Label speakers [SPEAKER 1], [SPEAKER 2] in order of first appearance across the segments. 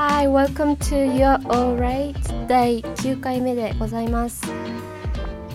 [SPEAKER 1] Hi, welcome to Your Alright 第9回目でございます。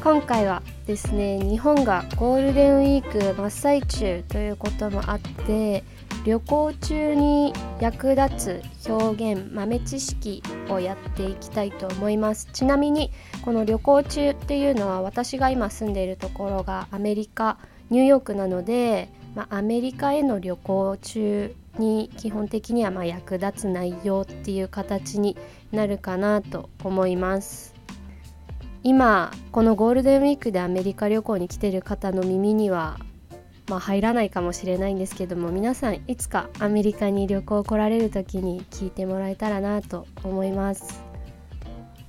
[SPEAKER 1] 今回はですね日本がゴールデンウィーク真っ最中ということもあって旅行中に役立つ表現豆知識をやっていきたいと思います。ちなみにこの旅行中っていうのは私が今住んでいるところがアメリカニューヨークなので、まあ、アメリカへの旅行中に基本的にはま役立つ内容っていう形になるかなと思います今このゴールデンウィークでアメリカ旅行に来てる方の耳にはまあ、入らないかもしれないんですけども皆さんいつかアメリカに旅行来られる時に聞いてもらえたらなと思います。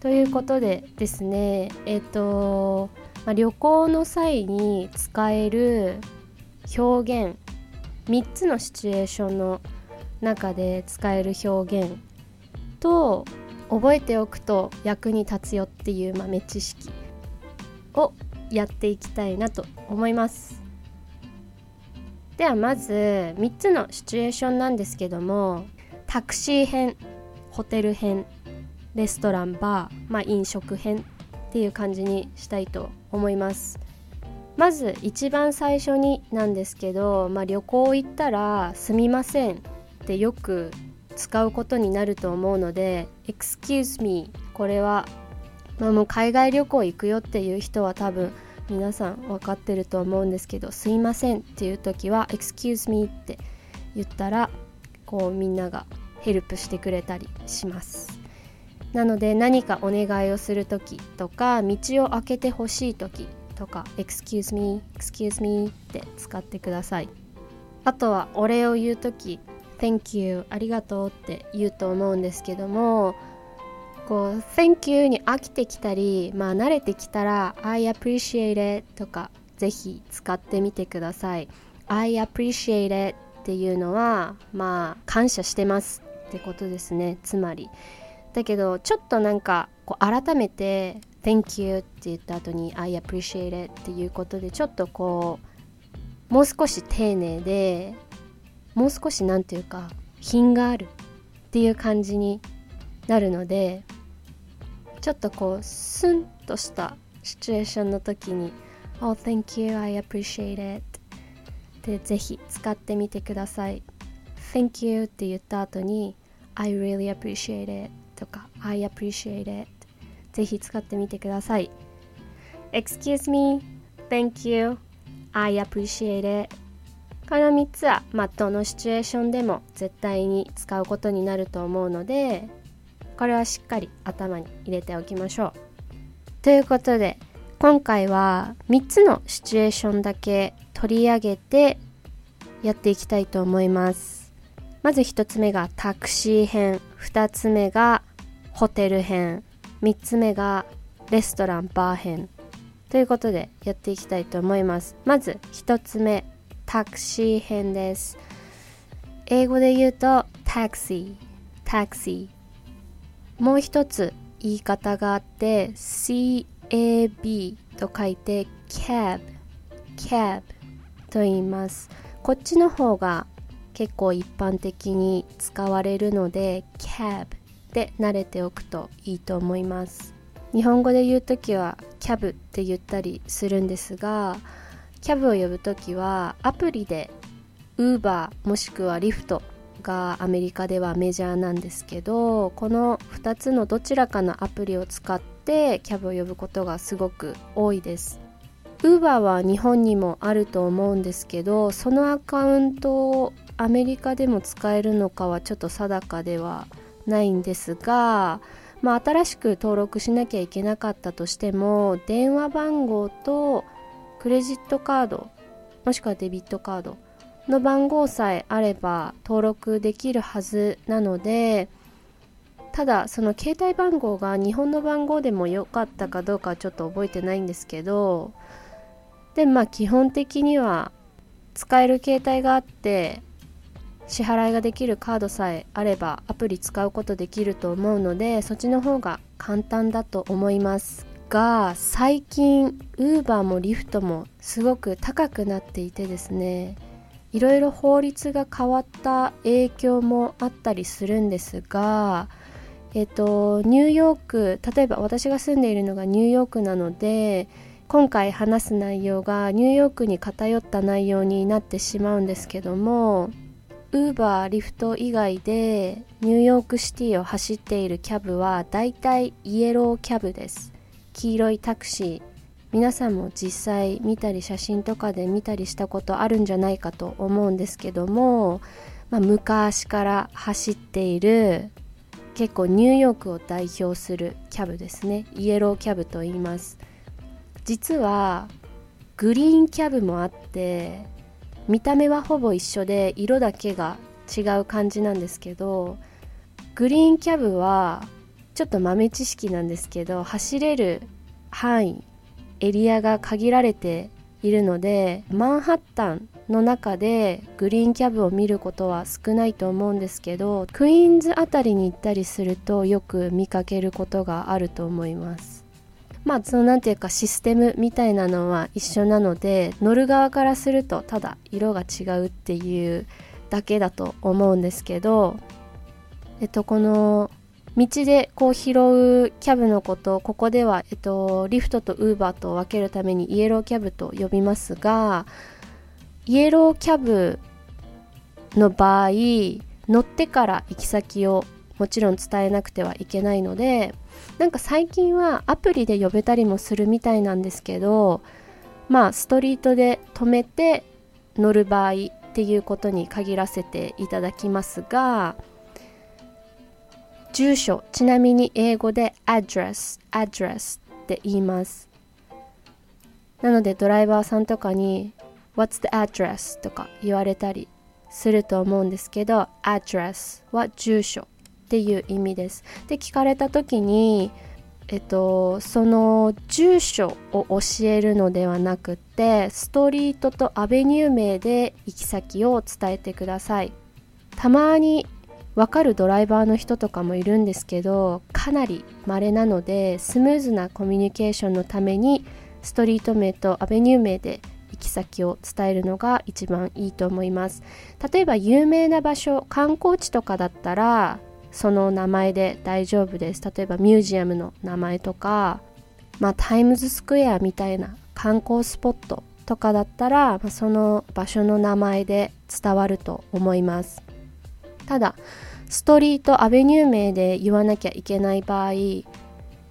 [SPEAKER 1] ということでですねえっ、ー、と、まあ、旅行の際に使える表現3つのシチュエーションの中で使える表現と覚えておくと役に立つよっていう豆知識をやっていきたいなと思います。ではまず3つのシチュエーションなんですけどもタクシー編ホテル編レストランバー、まあ、飲食編っていう感じにしたいと思います。まず一番最初になんですけど、まあ、旅行行ったら「すみません」ってよく使うことになると思うので「excuse me」これは、まあ、もう海外旅行行くよっていう人は多分皆さん分かってると思うんですけど「すいません」っていう時は「excuse me」って言ったらこうみんながヘルプしてくれたりします。なので何かお願いをする時とか道を開けてほしい時とか excuse me excuse me って使ってください。あとはお礼を言う時 thank you ありがとうって言うと思うんですけどもこう thank you に飽きてきたりまあ慣れてきたら I appreciate it とかぜひ使ってみてください。I appreciate it っていうのはまあ感謝してますってことですね。つまり。だけどちょっとなんかこう改めて Thank you って言った後に I appreciate it っていうことでちょっとこうもう少し丁寧でもう少し何て言うか品があるっていう感じになるのでちょっとこうスンとしたシチュエーションの時に Oh thank you I appreciate it でぜひ使ってみてください。Thank you って言った後に I really appreciate it とか I appreciate it ぜひ使ってみてください。Excuse me. Thank you. I appreciate it. この3つは、まあ、どのシチュエーションでも絶対に使うことになると思うのでこれはしっかり頭に入れておきましょう。ということで今回は3つのシチュエーションだけ取り上げてやっていきたいと思います。まず1つ目がタクシー編。2つ目がホテル編。3つ目がレストランバー編ということでやっていきたいと思います。まず1つ目タクシー編です。英語で言うとタクシー。タクシー。もう一つ言い方があって CAB と書いて cab cab と言います。こっちの方が結構一般的に使われるので cab で慣れておくといいと思います。日本語で言う時はキャブって言ったりするんですがキャブを呼ぶ時はアプリで Uber もしくはリフトがアメリカではメジャーなんですけどこの2つのどちらかのアプリを使ってキャブを呼ぶことがすごく多いです。Uber は日本にもあると思うんですけどそのアカウントをアメリカでも使えるのかはちょっと定かではないんですが、まあ、新しく登録しなきゃいけなかったとしても電話番号とクレジットカードもしくはデビットカードの番号さえあれば登録できるはずなのでただその携帯番号が日本の番号でも良かったかどうかはちょっと覚えてないんですけどでまあ基本的には使える携帯があって支払いができるカードさえあればアプリ使うことできると思うのでそっちの方が簡単だと思いますが最近 Uber もリフトもすごく高くなっていてですねいろいろ法律が変わった影響もあったりするんですがえっとニューヨーク例えば私が住んでいるのがニューヨークなので今回話す内容がニューヨークに偏った内容になってしまうんですけどもウーバーリフト以外でニューヨークシティを走っているキャブはだいたいイエローキャブです。黄色いタクシー。皆さんも実際見たり写真とかで見たりしたことあるんじゃないかと思うんですけども、まあ、昔から走っている結構ニューヨークを代表するキャブですね。イエローキャブと言います。実はグリーンキャブもあって見た目はほぼ一緒で色だけが違う感じなんですけどグリーンキャブはちょっと豆知識なんですけど走れる範囲エリアが限られているのでマンハッタンの中でグリーンキャブを見ることは少ないと思うんですけどクイーンズあたりに行ったりするとよく見かけることがあると思います。まあその何ていうかシステムみたいなのは一緒なので乗る側からするとただ色が違うっていうだけだと思うんですけどえっとこの道でこう拾うキャブのことここでは、えっと、リフトとウーバーと分けるためにイエローキャブと呼びますがイエローキャブの場合乗ってから行き先をもちろん伝えなくてはいけないのでなんか最近はアプリで呼べたりもするみたいなんですけどまあストリートで止めて乗る場合っていうことに限らせていただきますが住所ちなみに英語で address address って言いますなのでドライバーさんとかに What's the address? とか言われたりすると思うんですけど address は住所っていう意味です。で聞かれた時にえっと、その住所を教えるのではなくてストリートとアベニュー名で行き先を伝えてくださいたまにわかるドライバーの人とかもいるんですけどかなり稀なのでスムーズなコミュニケーションのためにストリート名とアベニュー名で行き先を伝えるのが一番いいと思います例えば有名な場所観光地とかだったらその名前で大丈夫です。例えばミュージアムの名前とか、まあ、タイムズスクエアみたいな観光スポットとかだったら、まあ、その場所の名前で伝わると思います。ただストリートアベニュー名で言わなきゃいけない場合言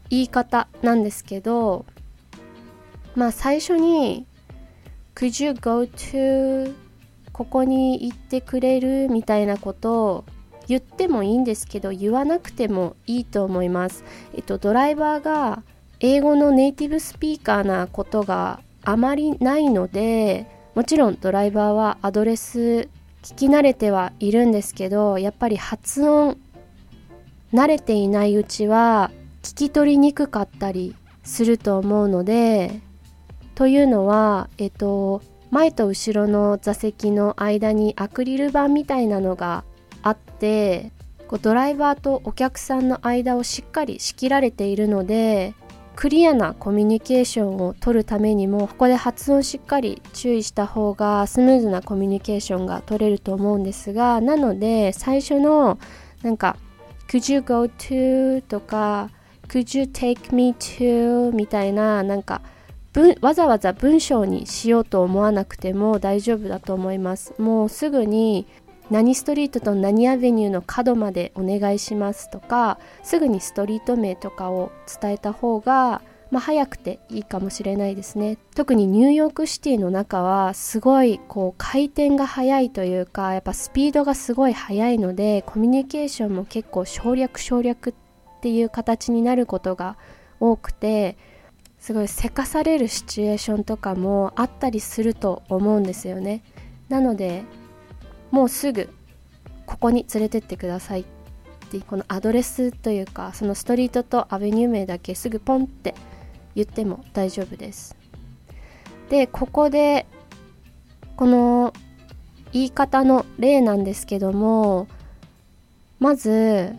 [SPEAKER 1] い方なんですけどまあ最初に Could you go to ここに行ってくれるみたいなことを言ってもいいんですけど言わなくてもいいと思います。えっと、ドライバーが英語のネイティブスピーカーなことがあまりないのでもちろんドライバーはアドレス聞き慣れてはいるんですけどやっぱり発音慣れていないうちは聞き取りにくかったりすると思うのでというのはえっと前と後ろの座席の間にアクリル板みたいなのがあってこうドライバーとお客さんの間をしっかり仕切られているのでクリアなコミュニケーションを取るためにもここで発音しっかり注意した方がスムーズなコミュニケーションが取れると思うんですがなので最初のなんか Could you go to とか Could you take me to みたいななんかわざわざ文章にしようと思わなくても大丈夫だと思います。もうすぐに何ストリートと何アベニューの角までお願いしますとかすぐにストリート名とかを伝えた方がまあ、早くていいかもしれないですね。特にニューヨークシティの中はすごいこう回転が速いというかやっぱスピードがすごい速いのでコミュニケーションも結構省略省略っていう形になることが多くてすごいせかされるシチュエーションとかもあったりすると思うんですよね。なのでもうすぐここに連れてってくださいってこのアドレスというかそのストリートとアベニュー名だけすぐポンって言っても大丈夫です。でここでこの言い方の例なんですけどもまず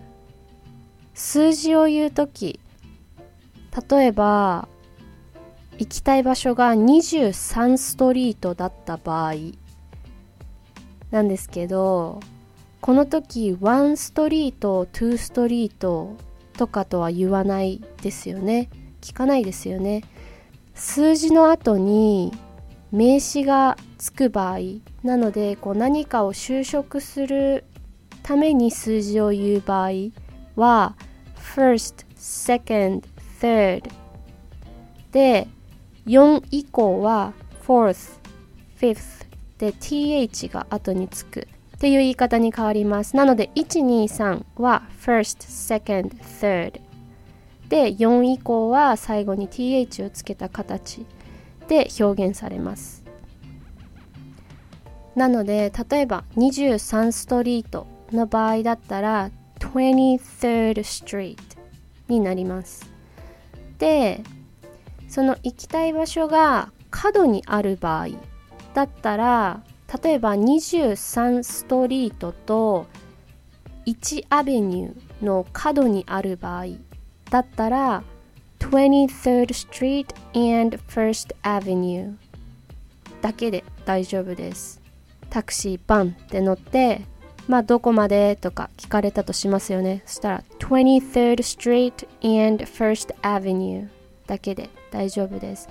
[SPEAKER 1] 数字を言う時例えば行きたい場所が23ストリートだった場合なんですけどこの時1ストリート2ストリートとかとは言わないですよね。聞かないですよね。数字の後に名詞がつく場合なのでこう何かを修飾するために数字を言う場合は first, second, third で4以降は fourth, fifth で th が後につくっていう言い方に変わります。なので123は first, second, third で4以降は最後に th をつけた形で表現されます。なので例えば23ストリートの場合だったら 23rd Street になります。でその行きたい場所が角にある場合だったら例えば23ストリートと1アベニューの角にある場合だったら 23rd Street and First Avenue だけで大丈夫です。タクシーバンって乗ってまあどこまでとか聞かれたとしますよね。そしたら 23rd Street and First Avenue だけで大丈夫です。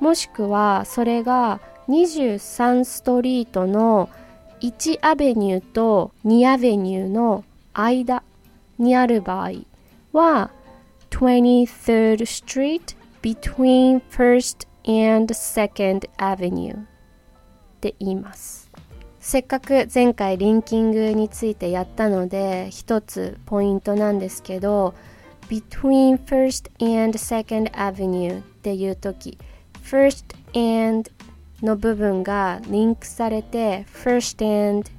[SPEAKER 1] もしくはそれが23ストリートの1アベニューと2アベニューの間にある場合は 23rd Street between First and Second Avenue って言いますせっかく前回リンキングについてやったので一つポイントなんですけど between first and second avenue っていう時 first and の部分がリンクされて first and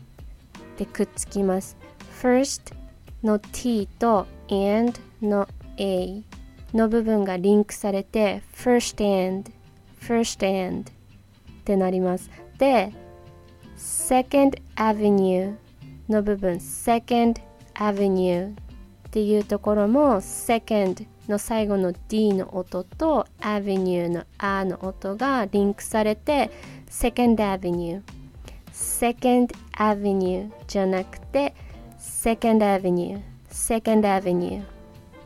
[SPEAKER 1] でくっつきます first の t と and の a の部分がリンクされて first and first and ってなりますで second avenue の部分 second avenue っていうところも second の最後の D の音と avenue の A の音がリンクされて second avenue second avenue じゃなくて second avenue second avenue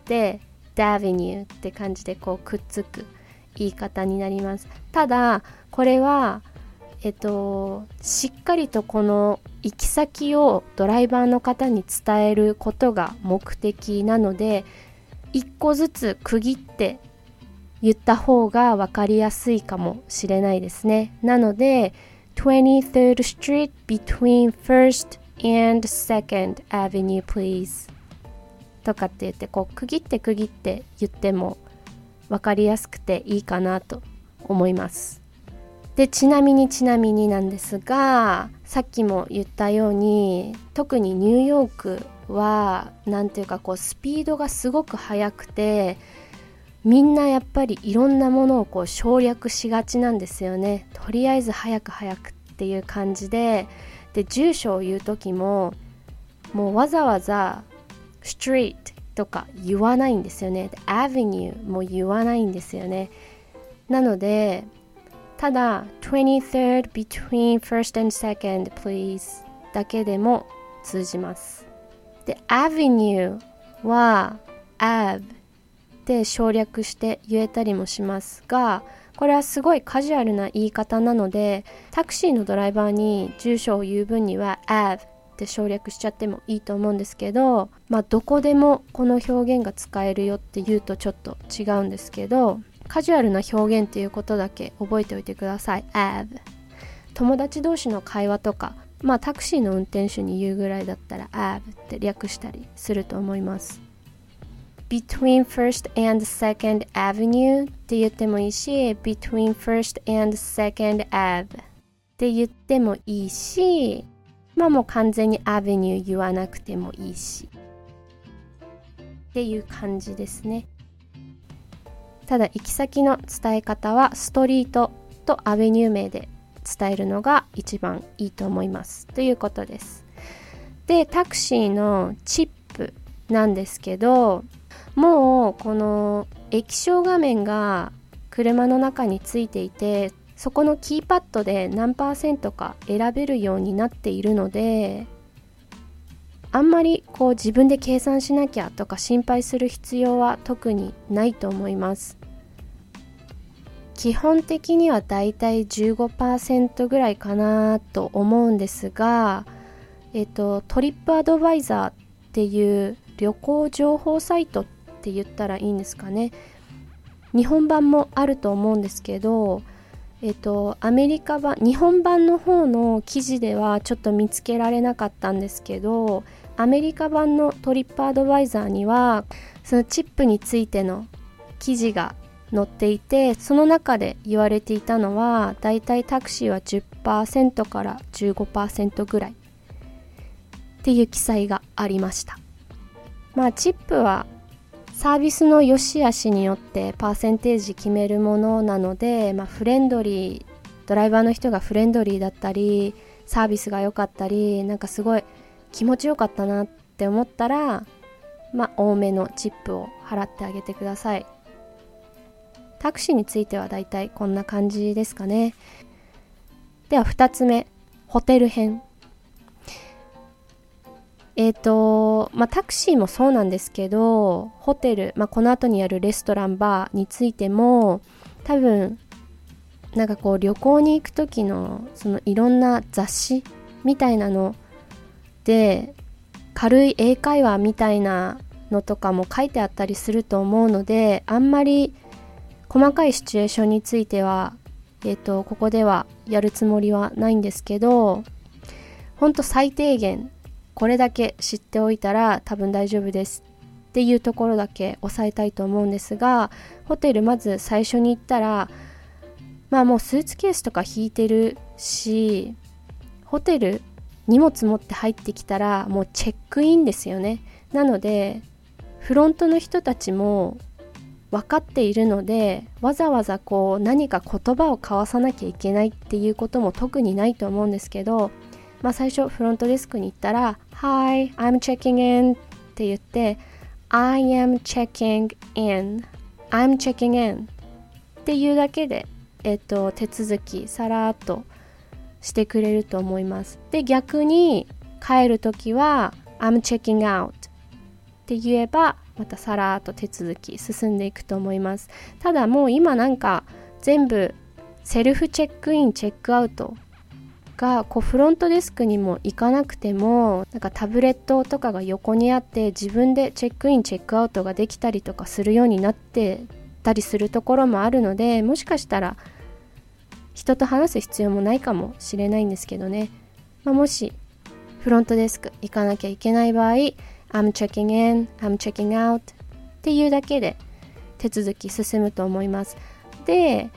[SPEAKER 1] で d'avenue って感じでこうくっつく言い方になります。ただこれはえっと、しっかりとこの行き先をドライバーの方に伝えることが目的なので一個ずつ区切って言った方が分かりやすいかもしれないですね。なので 23rd Street between 1st and 2nd Avenue please とかって言ってこう区切って区切って言っても分かりやすくていいかなと思います。でちなみにちなみになんですがさっきも言ったように特にニューヨークは何ていうかこうスピードがすごく速くてみんなやっぱりいろんなものをこう省略しがちなんですよね。とりあえず早く早くっていう感じでで住所を言う時ももうわざわざ street とか言わないんですよね。avenue も言わないんですよね。なのでただ 23rd between first and second please だけでも通じます。で avenue は av で省略して言えたりもしますがこれはすごいカジュアルな言い方なのでタクシーのドライバーに住所を言う分には av って省略しちゃってもいいと思うんですけどまあどこでもこの表現が使えるよって言うとちょっと違うんですけどカジュアルな表現っていうことだけ覚えておいてください。av 友達同士の会話とかまあタクシーの運転手に言うぐらいだったら av って略したりすると思います。Between first and second avenue って言ってもいいし between first and second Ave って言ってもいいしまあもう完全に avenue 言わなくてもいいしっていう感じですね。ただ行き先の伝え方はストリートとアベニュー名で伝えるのが一番いいと思います。ということです。でタクシーのチップなんですけどもうこの液晶画面が車の中についていてそこのキーパッドで何パーセントか選べるようになっているのであんまりこう自分で計算しなきゃとか心配する必要は特にないと思います。基本的にはだいたい15%ぐらいかなと思うんですがえっとトリップアドバイザーっていう旅行情報サイトって言ったらいいんですかね。日本版もあると思うんですけどえっとアメリカ版日本版の方の記事ではちょっと見つけられなかったんですけどアメリカ版のトリップアドバイザーにはそのチップについての記事が載っていてその中で言われていたのはだいたいタクシーは10%から15%ぐらいっていう記載がありました。まあチップはサービスの良し悪しによってパーセンテージ決めるものなので、まあ、フレンドリードライバーの人がフレンドリーだったりサービスが良かったりなんかすごい気持ちよかったなって思ったらまあ多めのチップを払ってあげてください。タクシーについてはだいたいこんな感じですかね。では2つ目ホテル編。えっ、ー、と、まあ、タクシーもそうなんですけど、ホテル、まあ、この後にあるレストラン、バーについても、多分、なんかこう旅行に行く時の、そのいろんな雑誌みたいなので、軽い英会話みたいなのとかも書いてあったりすると思うので、あんまり細かいシチュエーションについては、えっ、ー、と、ここではやるつもりはないんですけど、ほんと最低限これだけ知っておいたら多分大丈夫です。っていうところだけ押さえたいと思うんですがホテルまず最初に行ったらまあもうスーツケースとか引いてるしホテル荷物持って入ってきたらもうチェックインですよね。なのでフロントの人たちも分かっているのでわざわざこう何か言葉を交わさなきゃいけないっていうことも特にないと思うんですけどまあ、最初フロントデスクに行ったら「Hi, I'm checking in」って言って「I am checking in」「I'm checking in」っていうだけで、えっと、手続きさらっとしてくれると思います。で逆に帰る時は「I'm checking out」って言えばまたさらっと手続き進んでいくと思います。ただもう今なんか全部セルフチェックインチェックアウトがこうフロントデスクにも行かなくてもなんかタブレットとかが横にあって自分でチェックインチェックアウトができたりとかするようになってたりするところもあるのでもしかしたら人と話す必要もないかもしれないんですけどね、まあ、もしフロントデスク行かなきゃいけない場合 I'm checking in, I'm checking out っていうだけで手続き進むと思います。で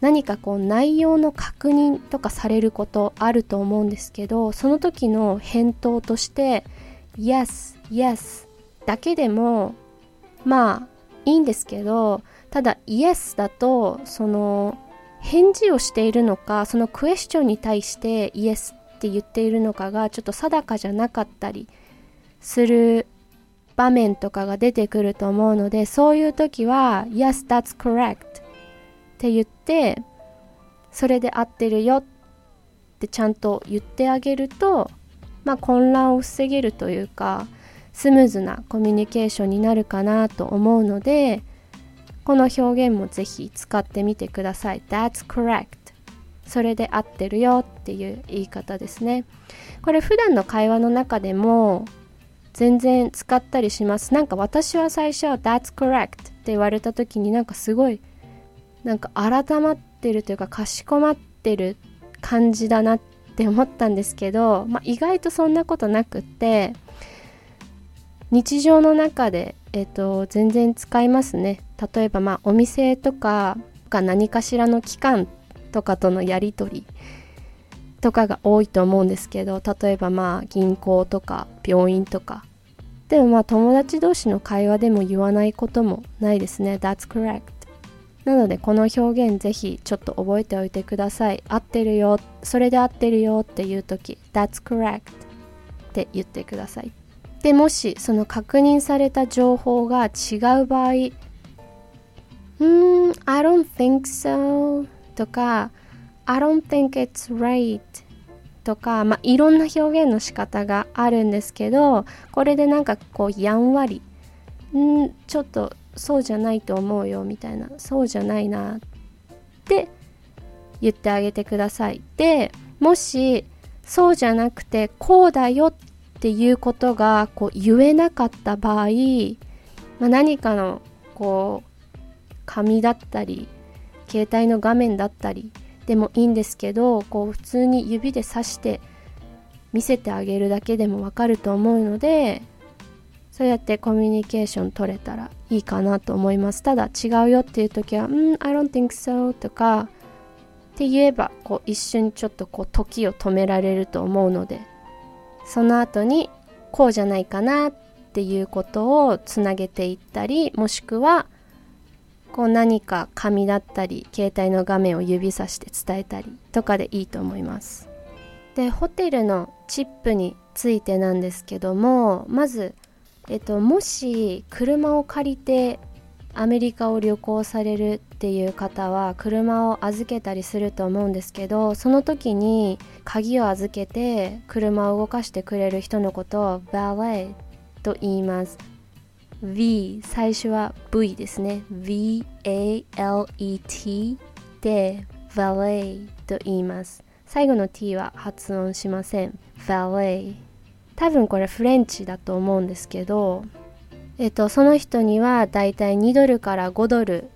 [SPEAKER 1] 何かこう内容の確認とかされることあると思うんですけどその時の返答として Yes, Yes だけでもまあいいんですけどただ Yes だとその返事をしているのかそのクエスチョンに対して Yes って言っているのかがちょっと定かじゃなかったりする場面とかが出てくると思うのでそういう時は Yes, that's correct って言ってそれで合ってるよってちゃんと言ってあげるとまあ混乱を防げるというかスムーズなコミュニケーションになるかなと思うのでこの表現もぜひ使ってみてください。That's correct それで合ってるよっていう言い方ですね。これ普段の会話の中でも全然使ったりします。なんか私は最初は That's correct って言われた時になんかすごいなんか改まってるというかかしこまってる感じだなって思ったんですけど、まあ、意外とそんなことなくって日常の中で、えーと、全然使いますね。例えばまあお店とかが何かしらの機関とかとのやり取りとかが多いと思うんですけど例えばまあ銀行とか病院とかでもまあ友達同士の会話でも言わないこともないですね。That's correct. なのでこの表現ぜひちょっと覚えておいてください。合ってるよ。それで合ってるよっていう時 That's correct. って言ってください。でもしその確認された情報が違う場合うん I don't think so とか I don't think it's right とか、まあ、いろんな表現の仕方があるんですけどこれでなんかこうやんわりんちょっとそうじゃないと思うよみたいなそうじゃないなって言ってあげてください。でもしそうじゃなくてこうだよっていうことがこう言えなかった場合、まあ、何かのこう紙だったり携帯の画面だったりでもいいんですけどこう普通に指で指して見せてあげるだけでもわかると思うのでそうやってコミュニケーション取れたらいいかなと思います。ただ違うよっていう時は「うん I don't think so」とかって言えばこう一瞬ちょっとこう時を止められると思うのでその後にこうじゃないかなっていうことをつなげていったりもしくはこう何か紙だったり携帯の画面を指さして伝えたりとかでいいと思います。でホテルのチップについてなんですけどもまず、えっと、もし車を借りてアメリカを旅行されるっていう方は車を預けたりすると思うんですけどその時に鍵を預けて車を動かしてくれる人のことをバレーと言います。V 最初は V ですね。V-A-L-E-T で valet と言います。最後の T は発音しません。valet 多分これフレンチだと思うんですけどえっと、その人にはだいたい2ドルから5ドル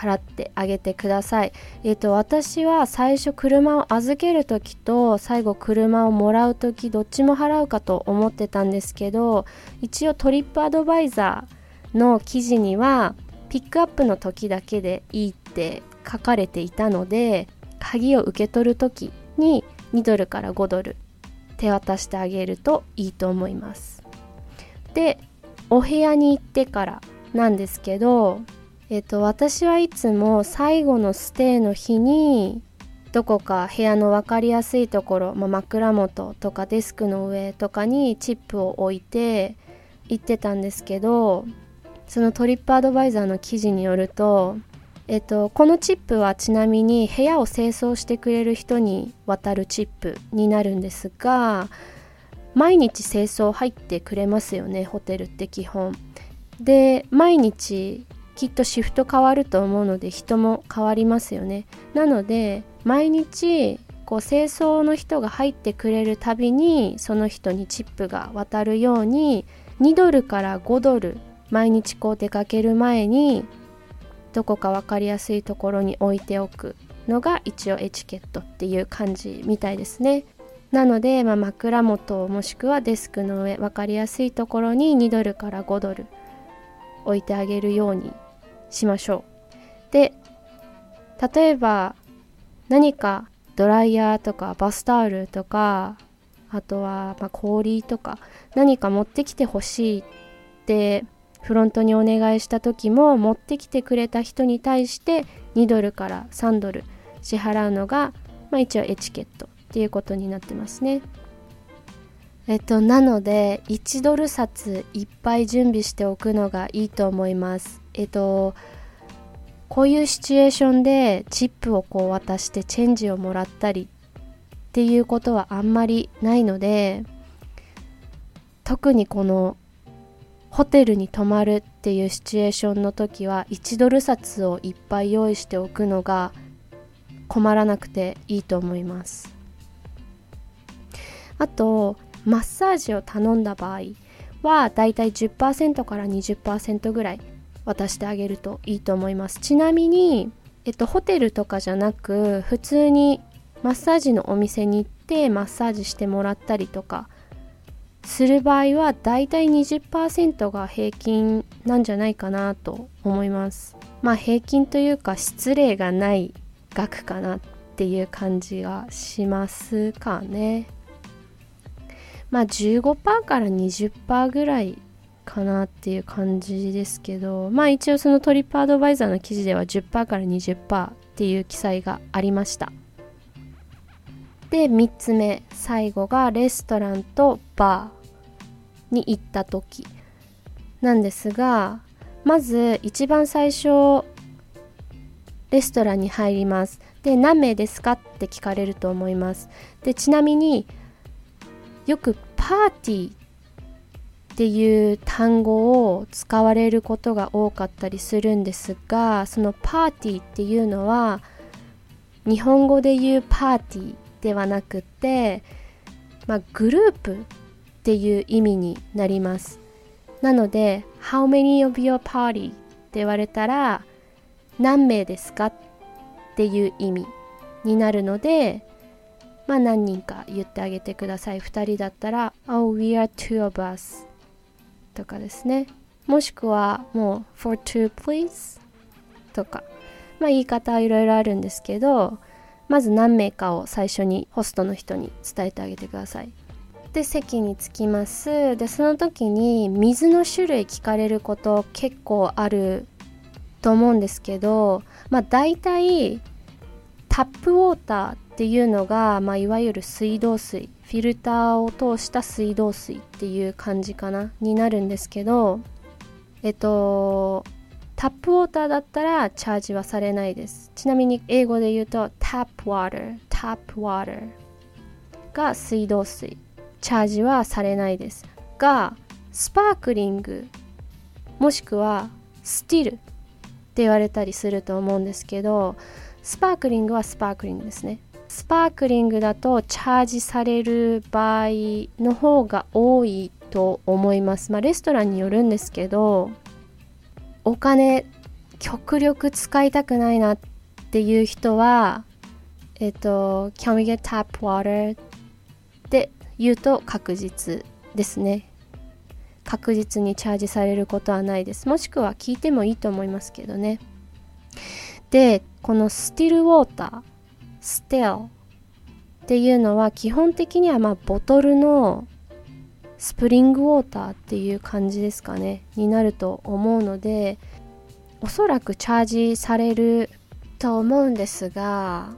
[SPEAKER 1] 払ってあげてください。えっと、私は最初車を預ける時と最後車をもらう時どっちも払うかと思ってたんですけど一応トリップアドバイザーの記事にはピックアップの時だけでいいって書かれていたので鍵を受け取る時に2ドルから5ドル手渡してあげるといいと思います。でお部屋に行ってからなんですけど、えっと、私はいつも最後のステイの日にどこか部屋の分かりやすいところ、まあ、枕元とかデスクの上とかにチップを置いて行ってたんですけどそのトリップアドバイザーの記事によると、えっと、このチップはちなみに部屋を清掃してくれる人に渡るチップになるんですが毎日清掃入ってくれますよねホテルって基本。で毎日きっとシフト変わると思うので人も変わりますよね。なので毎日こう清掃の人が入ってくれるたびにその人にチップが渡るように2ドルから5ドル毎日こう出かける前にどこか分かりやすいところに置いておくのが一応エチケットっていう感じみたいですね。なので、まあ、枕元もしくはデスクの上分かりやすいところに2ドルから5ドル置いてあげるようにしましょうで例えば何かドライヤーとかバスタオルとかあとはま氷とか何か持ってきてほしいってフロントにお願いした時も持ってきてくれた人に対して2ドルから3ドル支払うのが、まあ、一応エチケットっていうことになってますね。えっと、なので1ドル札いっぱい準備しておくのがいいと思います。えっとこういうシチュエーションでチップをこう渡してチェンジをもらったりっていうことはあんまりないので特にこのホテルに泊まるっていうシチュエーションの時は1ドル札をいっぱい用意しておくのが困らなくていいと思います。あとマッサージを頼んだ場合はだいたい10%から20%ぐらい渡してあげるといいと思います。ちなみに、えっと、ホテルとかじゃなく普通にマッサージのお店に行ってマッサージしてもらったりとかする場合はだいたい20%が平均なんじゃないかなと思います。まあ平均というか失礼がない額かなっていう感じがしますかね。まあ15%から20%ぐらいかなっていう感じですけどまあ一応そのトリップアドバイザーの記事では10%から20%っていう記載がありました。で3つ目最後がレストランとバーに行った時なんですがまず一番最初レストランに入ります。で何名ですかって聞かれると思います。でちなみによくパーティーっていう単語を使われることが多かったりするんですがそのパーティーっていうのは日本語で言うパーティーではなくて、まあ、グループっていう意味になります。なので How many of your party? って言われたら何名ですかっていう意味になるのでまあ何人か言ってあげてください。2人だったら Oh we are two of us. とかですね。もしくはもう For two please とか。まあ言い方はいろいろあるんですけどまず何名かを最初にホストの人に伝えてあげてください。で席に着きます。でその時に水の種類聞かれること結構あると思うんですけどまあ大体タップウォーターっていうのが、まあ、いわゆる水道水。フィルターを通した水道水っていう感じかなになるんですけどえっとタップウォーターだったらチャージはされないです。ちなみに英語で言うとタップワータータップワーターが水道水。チャージはされないです。がスパークリング。もしくはスティル。って言われたりすると思うんですけどスパークリングはスパークリングですね。スパークリングだとチャージされる場合の方が多いと思います。まあレストランによるんですけどお金極力使いたくないなっていう人はえっと Can we get tap water? って言うと確実ですね。確実にチャージされることはないです。もしくは聞いてもいいと思いますけどね。でこのスティルウォーター。ステルっていうのは基本的にはまボトルのスプリングウォーターっていう感じですかねになると思うのでおそらくチャージされると思うんですが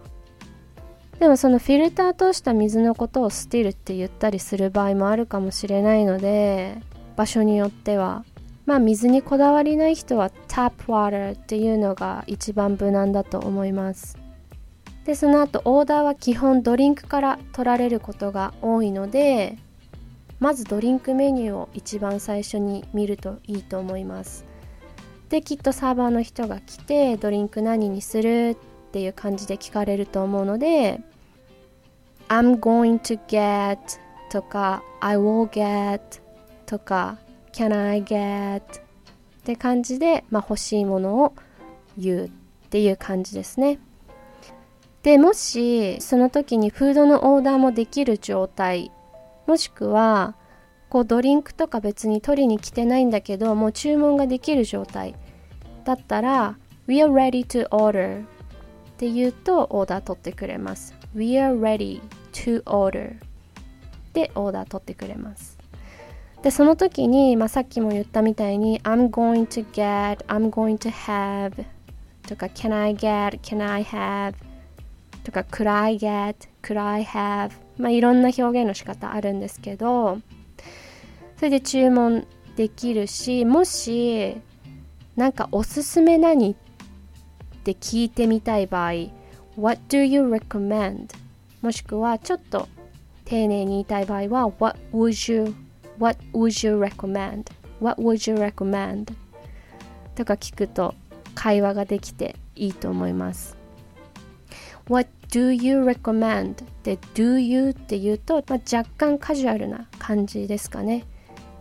[SPEAKER 1] でもそのフィルター通した水のことをスティルって言ったりする場合もあるかもしれないので場所によっては。まあ水にこだわりない人はタップワーターっていうのが一番無難だと思います。でその後オーダーは基本ドリンクから取られることが多いのでまずドリンクメニューを一番最初に見るといいと思いますできっとサーバーの人が来てドリンク何にするっていう感じで聞かれると思うので I'm going to get とか I will get とか Can I get? って感じで、まあ、欲しいものを言うっていう感じですね。でもしその時にフードのオーダーもできる状態もしくはこうドリンクとか別に取りに来てないんだけどもう注文ができる状態だったら We are ready to order って言うとオーダー取ってくれます。We are ready to order でオーダー取ってくれます。でその時に、まあ、さっきも言ったみたいに I'm going to get I'm going to have とか Can I get Can I have とか Could I get Could I have まあいろんな表現の仕方あるんですけどそれで注文できるしもしなんかおすすめ何って聞いてみたい場合 What do you recommend もしくはちょっと丁寧に言いたい場合は What would you What would you recommend? What would you recommend? とか聞くと会話ができていいと思います。What do you recommend? で do you って言うと、まあ、若干カジュアルな感じですかね。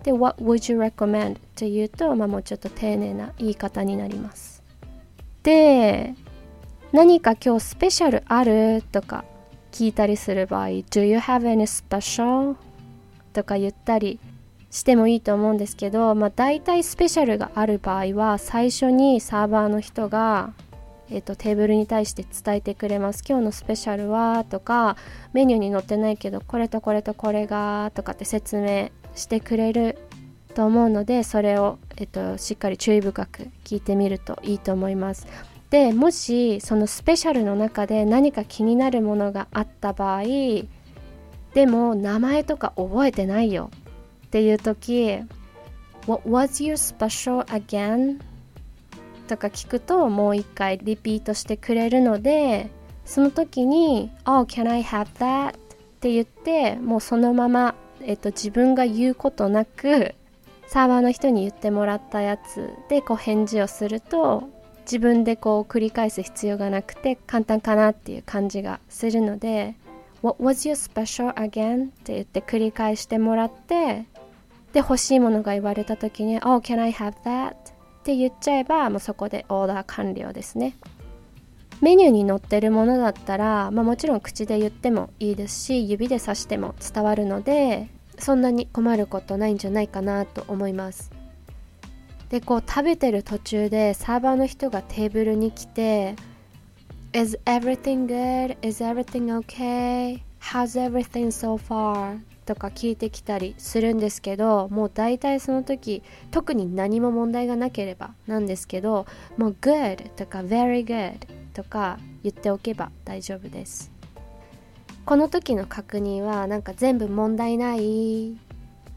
[SPEAKER 1] で What would you recommend? って言うと、まあ、もうちょっと丁寧な言い方になります。で何か今日スペシャルあるとか聞いたりする場合 Do you have any special? とか言ったりしてもいいと思うんですけど、まあ、大体スペシャルがある場合は最初にサーバーの人が、えーと、テーブルに対して伝えてくれます今日のスペシャルはとかメニューに載ってないけどこれとこれとこれがとかって説明してくれると思うのでそれを、えーとしっかり注意深く聞いてみるといいと思いますでもしそのスペシャルの中で何か気になるものがあった場合でも名前とか覚えてないよっていう時 What was your special again? とか聞くともう一回リピートしてくれるのでその時に「Oh, can I have that?」って言ってもうそのまま、えっと、自分が言うことなくサーバーの人に言ってもらったやつでこう返事をすると自分でこう繰り返す必要がなくて簡単かなっていう感じがするので「What was your special again?」って言って繰り返してもらってで欲しいものが言われた時に「Oh, can I have that?」って言っちゃえばもうそこでオーダー完了ですね。メニューに載ってるものだったら、まあ、もちろん口で言ってもいいですし指で指しても伝わるのでそんなに困ることないんじゃないかなと思いますでこう食べてる途中でサーバーの人がテーブルに来て Is everything good? Is everything okay? How's everything so far? とか聞いてきたりするんですけどもう大体その時特に何も問題がなければなんですけどもう good とか very good とか言っておけば大丈夫です。この時の確認はなんか全部問題ない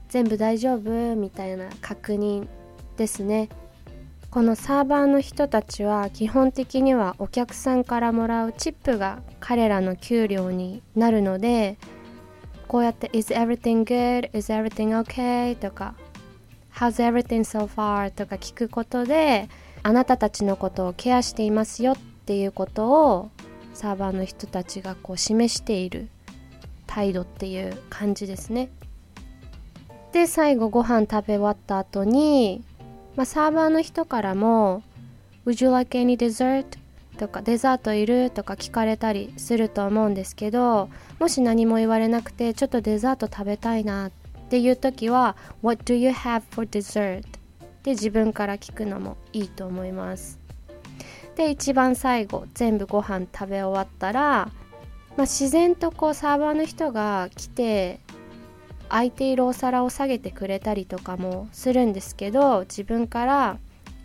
[SPEAKER 1] 全部大丈夫？みたいな確認ですね。このサーバーの人たちは基本的にはお客さんからもらうチップが彼らの給料になるのでこうやって Is everything good? Is everything okay? とか How's everything so far? とか聞くことであなたたちのことをケアしていますよっていうことをサーバーの人たちがこう示している態度っていう感じですね。で最後ご飯食べ終わった後に、まあ、サーバーの人からも「Would you like any dessert?」とか「デザートいる?」とか聞かれたりすると思うんですけどもし何も言われなくてちょっとデザート食べたいなっていう時は「What do you have for dessert?」で自分から聞くのもいいと思います。で一番最後全部ご飯食べ終わったら、まあ、自然とこうサーバーの人が来て空いているお皿を下げてくれたりとかもするんですけど自分から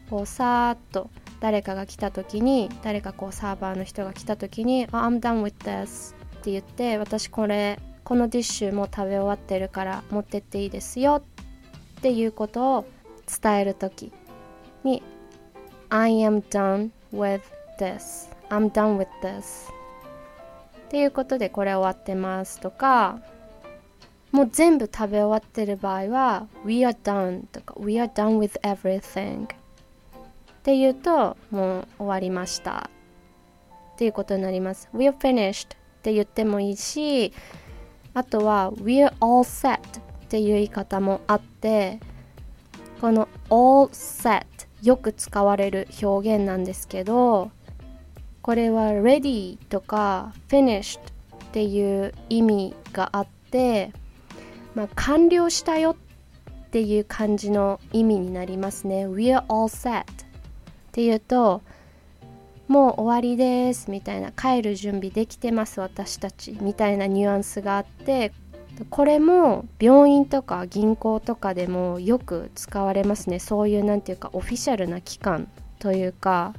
[SPEAKER 1] こうさーっと誰かが来た時に誰かこうサーバーの人が来た時に「I'm done with this」って言って私これこのディッシュも食べ終わってるから持ってっていいですよっていうことを伝える時に I am done with this. I'm done with this. っていうことでこれ終わってますとかもう全部食べ終わってる場合は We are done とか We are done with everything. っていうともう終わりました。っていうことになります。We're finished って言ってもいいしあとは We're all set っていう言い方もあってこの all set よく使われる表現なんですけどこれは ready とか finished っていう意味があって、まあ、完了したよっていう感じの意味になりますね。We're all set っていうともう終わりですみたいな帰る準備できてます私たちみたいなニュアンスがあってこれも病院とか銀行とかでもよく使われますね。そういう何て言うかオフィシャルな機関というか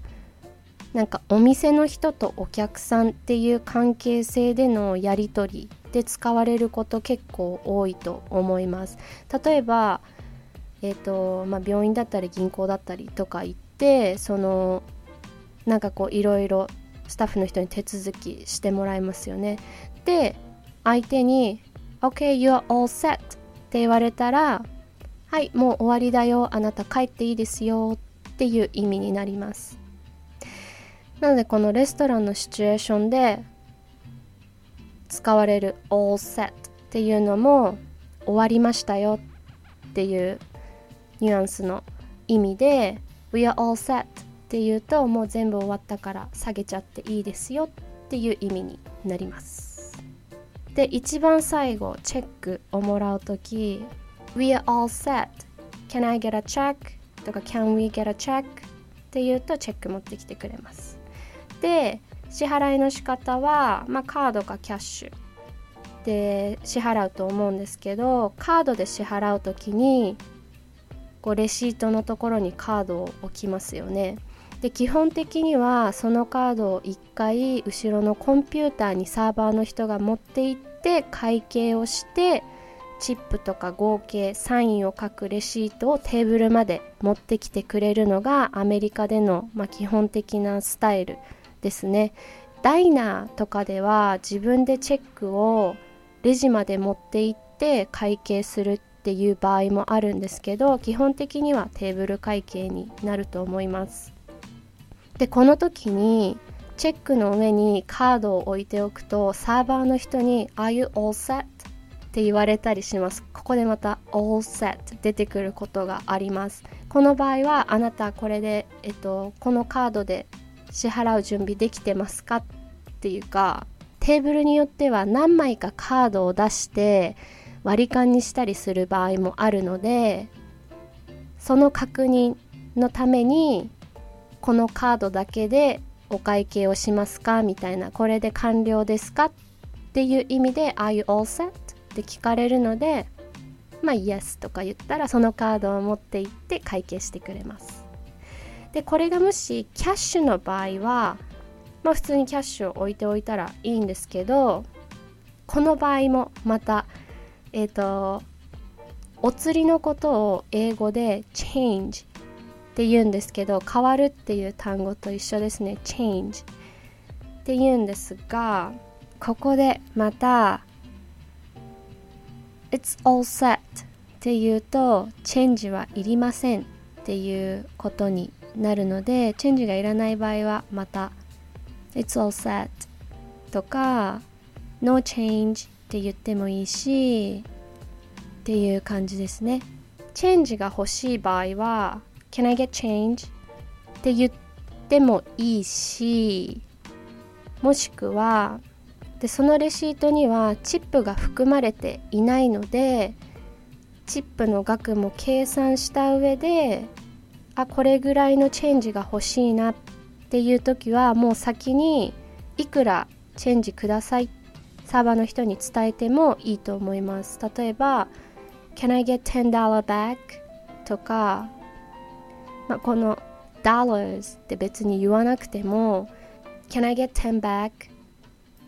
[SPEAKER 1] なんかお店の人とお客さんっていう関係性でのやり取りで使われること結構多いと思います。例えば、えーとまあ、病院だったり銀行だったりとか行ってそのなんかこういろいろスタッフの人に手続きしてもらいますよね。で相手に OK, you're all set って言われたらはいもう終わりだよ。あなた帰っていいですよっていう意味になります。なのでこのレストランのシチュエーションで使われる all set っていうのも終わりましたよっていうニュアンスの意味で We are all set っていうともう全部終わったから下げちゃっていいですよっていう意味になりますで一番最後チェックをもらう時 We are all set Can I get a check? とか Can we get a check? って言うとチェック持ってきてくれますで支払いの仕方は、まあ、カードかキャッシュで支払うと思うんですけどカードで支払う時にこうレシートのところにカードを置きますよね。で基本的にはそのカードを1回後ろのコンピューターにサーバーの人が持っていって会計をしてチップとか合計サインを書くレシートをテーブルまで持ってきてくれるのがアメリカでの、まあ、基本的なスタイルですね。ダイナーとかでは自分でチェックをレジまで持って行って会計するっていう場合もあるんですけど基本的にはテーブル会計になると思います。でこの時にチェックの上にカードを置いておくとサーバーの人に「Are you all set?」って言われたりします。ここでまた all set 出てくることがあります。この場合はあなたこれで、えっと、このカードで支払う準備できてますか？っていうかテーブルによっては何枚かカードを出して割り勘にしたりする場合もあるのでその確認のためにこのカードだけでお会計をしますかみたいなこれで完了ですかっていう意味で Are you all set? って聞かれるのでまあ Yes とか言ったらそのカードを持って行って会計してくれますでこれがもしキャッシュの場合はまあ普通にキャッシュを置いておいたらいいんですけどこの場合もまたえっ、ー、とお釣りのことを英語で change って言うんですけど変わるっていう単語と一緒ですね。change って言うんですがここでまた It's all set って言うとチェンジはいりませんっていうことになるのでチェンジがいらない場合はまた It's all set とか No change って言ってもいいしっていう感じですねチェンジが欲しい場合は Can I get change? って言ってもいいしもしくはでそのレシートにはチップが含まれていないのでチップの額も計算した上であこれぐらいのチェンジが欲しいなっていう時はもう先にいくらチェンジくださいってサーバーの人に伝えてもいいと思います例えば Can I get $10 back? とか、まあ、この dollars って別に言わなくても Can I get 10 back?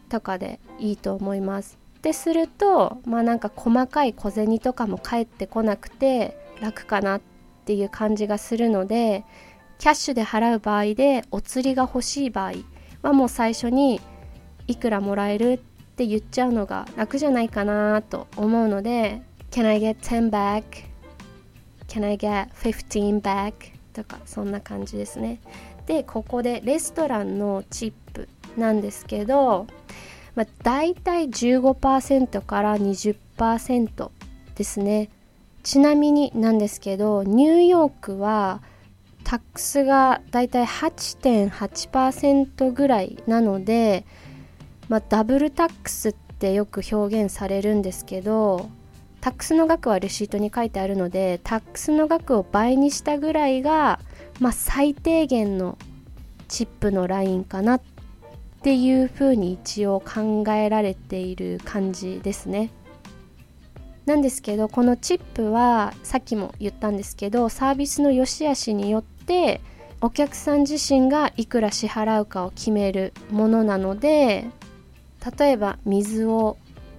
[SPEAKER 1] とかでいいと思いますでするとまあなんか細かい小銭とかも返ってこなくて楽かなっていう感じがするのでキャッシュで払う場合でお釣りが欲しい場合はもう最初にいくらもらえるって言っちゃうのが楽じゃないかなと思うので Can I get 10 back? Can I get 15 back? とかそんな感じですねでここでレストランのチップなんですけど、まあ、大体15%から20%ですねちなみになんですけどニューヨークはタックスがだいたい8.8%ぐらいなので、まあ、ダブルタックスってよく表現されるんですけどタックスの額はレシートに書いてあるのでタックスの額を倍にしたぐらいが、まあ、最低限のチップのラインかなっていうふうに一応考えられている感じですね。なんですけどこのチップはさっきも言ったんですけどサービスの良し悪しによってお客さん自身がいくら支払うかを決めるものなので例えば水を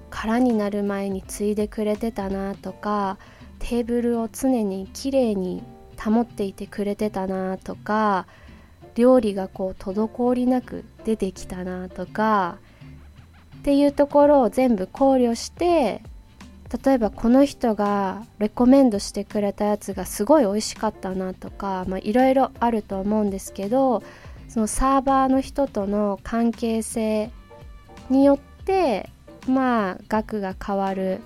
[SPEAKER 1] 空になる前に継いでくれてたなとかテーブルを常にきれいに保っていてくれてたなとか料理がこう滞りなく出てきたなとかっていうところを全部考慮して例えばこの人がレコメンドしてくれたやつがすごい美味しかったなとかいろいろあると思うんですけどそのサーバーの人との関係性によってまあ額が変わる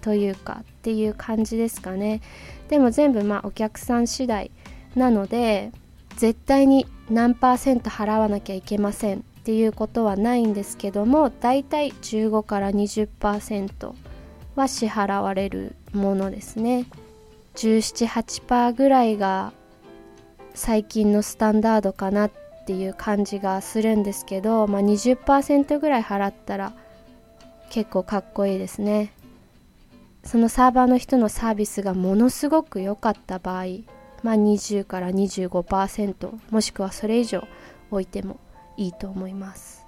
[SPEAKER 1] というかっていう感じですかね。でも全部まあお客さん次第なので絶対に何パーセント払わなきゃいけませんっていうことはないんですけどもだいたい15から20%は支払われるものですね。178%ぐらいが最近のスタンダードかなっっていう感じがするんですけど、まあ、20%ぐらい払ったら結構かっこいいですね。そのサーバーの人のサービスがものすごく良かった場合まあ20から25%もしくはそれ以上置いてもいいと思います。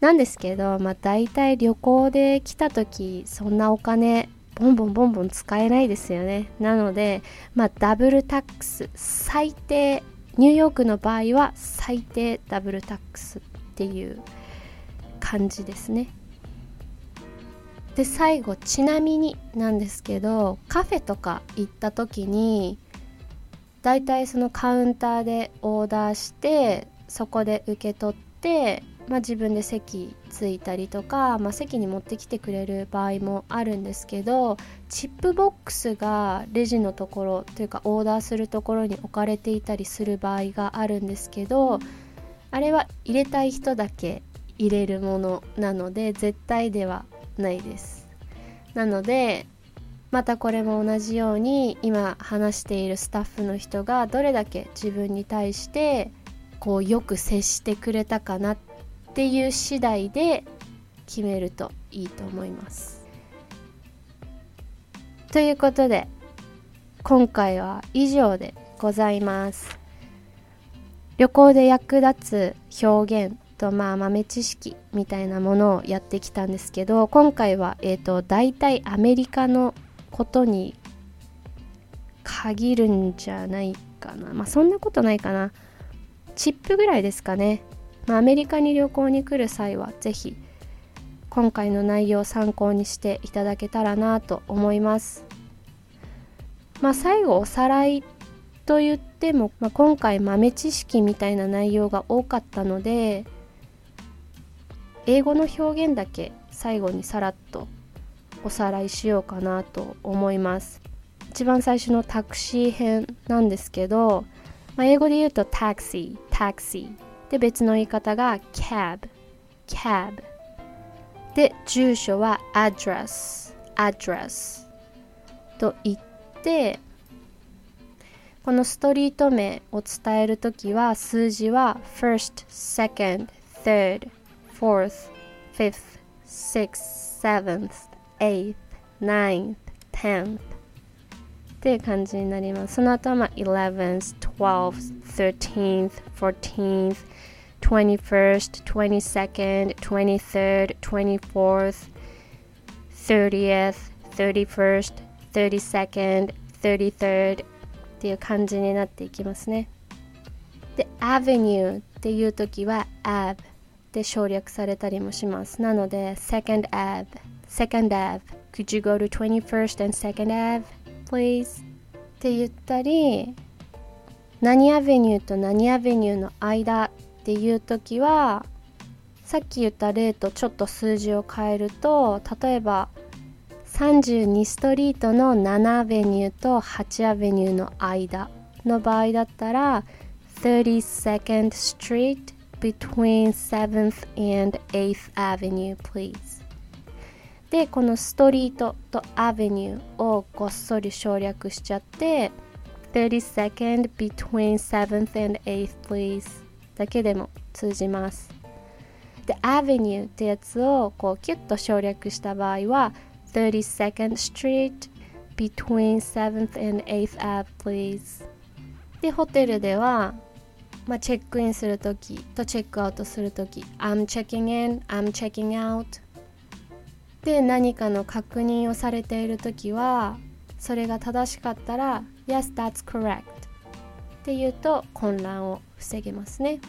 [SPEAKER 1] なんですけどまあ大体旅行で来た時そんなお金ボンボンボンボン使えないですよね。なのでまあダブルタックス最低ニューヨークの場合は最低ダブルタックスっていう感じですね。で最後ちなみになんですけどカフェとか行った時にだいたいそのカウンターでオーダーしてそこで受け取っまあ、自分で席ついたりとか、まあ、席に持ってきてくれる場合もあるんですけどチップボックスがレジのところというかオーダーするところに置かれていたりする場合があるんですけどあれは入れたい人だけ入れるものなので絶対ではないです。なのでまたこれも同じように今話しているスタッフの人がどれだけ自分に対してこうよく接してくれたかなっていう次第で決めるといいと思います。ということで今回は以上でございます。旅行で役立つ表現とまあ豆知識みたいなものをやってきたんですけど今回は、えーと、大体アメリカのことに限るんじゃないかなまあそんなことないかなチップぐらいですかねまあ、アメリカに旅行に来る際は是非今回の内容を参考にしていただけたらなと思います。まあ、最後おさらいと言っても、まあ、今回豆知識みたいな内容が多かったので英語の表現だけ最後にさらっとおさらいしようかなと思います一番最初のタクシー編なんですけど、まあ、英語で言うとタクシー、タクシー。で、別の言い方がキャブ、キャブ。で、住所はアドレス、アドレス。と言って、このストリート名を伝えるときは数字は first, second, third, fourth, fifth, sixth, seventh, eighth, ninth, tenth っていう感じになります。その後はまあ 11th, 12th, 13th, 14th, 21st, 22nd, 23rd, 24th, 30th, 31st, 32nd, 33rd っていう感じになっていきますね。で、avenue っていう時は ab で省略されたりもします。なので、second ab, second ab, could you go to 21st and second ab, please? って言ったり、何アベニューと何アベニューの間っていう時はさっき言った例とちょっと数字を変えると例えば32ストリートの7アベニューと8アベニューの間の場合だったら 32nd Street between 7th and 8th Avenue please でこのストリートとアベニューをこっそり省略しちゃって 32nd between 7th and 8th please だけでも通じます。でアベニューってやつをキュッと省略した場合は 32nd street between 7th and 8th Ave, please でホテルではまあ、チェックインするときとチェックアウトするとき I'm checking in, I'm checking out で何かの確認をされているときはそれが正しかったら Yes, that's correct っていうと混乱を防げますね。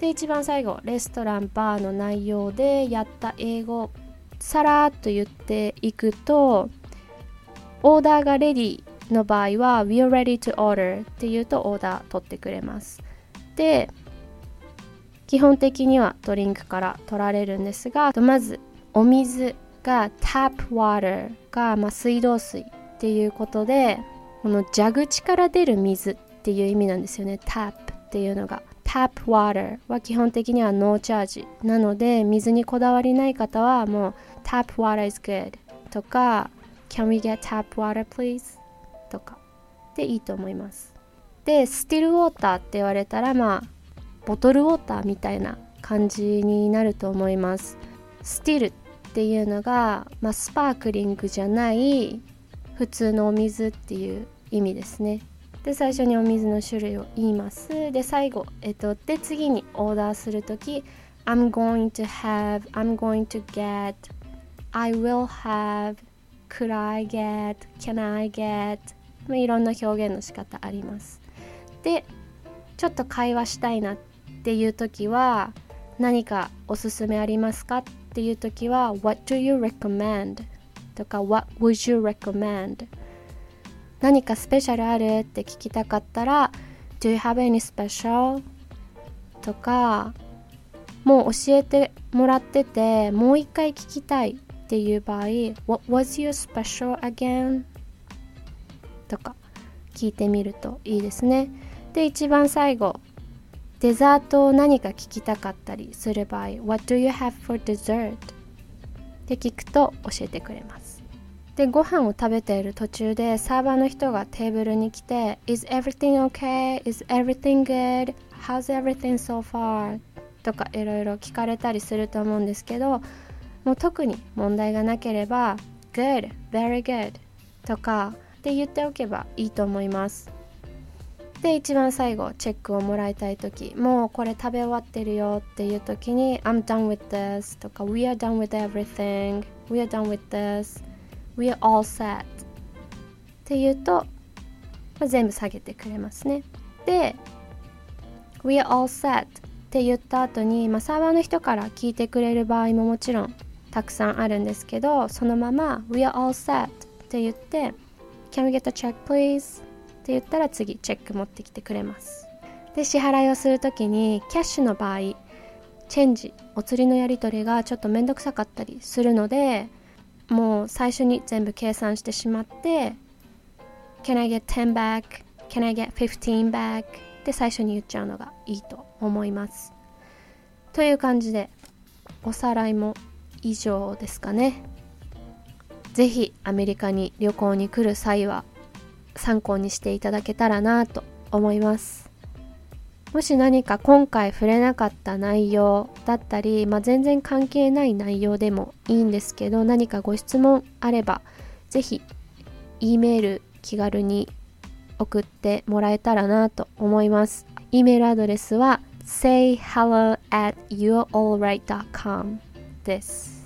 [SPEAKER 1] で一番最後レストランバーの内容でやった英語さらっと言っていくとオーダーがレディの場合は We're ready to order っていうとオーダー取ってくれますで基本的にはドリンクから取られるんですがまずお水が tap water が、まあ、水道水っていうことでこの蛇口から出る水っていう意味なんですよね。tap っていうのが。tap water は基本的にはノーチャージなので水にこだわりない方はもう tap water is good とか can we get tap water please? とか。でいいと思います。でスティルウォーターって言われたらまあボトルウォーターみたいな感じになると思います。スティルていうのが、まあ、スパークリングじゃない普通のお水っていう意味ですね。で最初にお水の種類を言います。で最後、えっと、で次にオーダーするとき I'm going to have I'm going to get I will have could I get can I get まあ、いろんな表現の仕方あります。でちょっと会話したいなっていう時は何かおすすめありますか？っっていう時は What do you recommend? とか What would you recommend? 何かスペシャルあるって聞きたかったら Do you have any special? とかもう教えてもらっててもう一回聞きたいっていう場合 What was your special again? とか聞いてみるといいですねで一番最後デザートを何か聞きたかったりする場合 What do you have for dessert? って聞くと教えてくれますでご飯を食べている途中でサーバーの人がテーブルに来て Is everything okay? Is everything good? How's everything so far? とかいろいろ聞かれたりすると思うんですけどもう特に問題がなければ Good, very good とかって言っておけばいいと思いますで一番最後チェックをもらいたい時もうこれ食べ終わってるよっていう時に I'm done with this とか We are done with everything We are done with this We are all set って言うと、まあ、全部下げてくれますねで We are all set って言った後に、まあ、サーバーの人から聞いてくれる場合ももちろんたくさんあるんですけどそのまま We are all set って言って Can we get a check please? って言ったら次チェック持ってきてくれますで支払いをするときにキャッシュの場合チェンジお釣りのやり取りがちょっと面倒くさかったりするのでもう最初に全部計算してしまって Can I get 10 back? Can I get 15 back? って最初に言っちゃうのがいいと思いますという感じでおさらいも以上ですかねぜひアメリカに旅行に来る際は参考にしていただけたらなと思います。もし何か今回触れなかった内容だったり、まあ、全然関係ない内容でもいいんですけど何かご質問あればぜひ E メール気軽に送ってもらえたらなと思います。E メールアドレスは sayhello at you'realright.com です。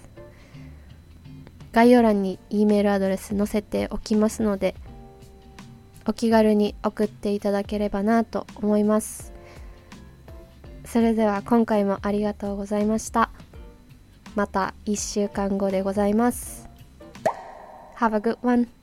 [SPEAKER 1] 概要欄に E メールアドレス載せておきますのでお気軽に送っていただければなと思います。それでは今回もありがとうございました。また1週間後でございます。Have a good one.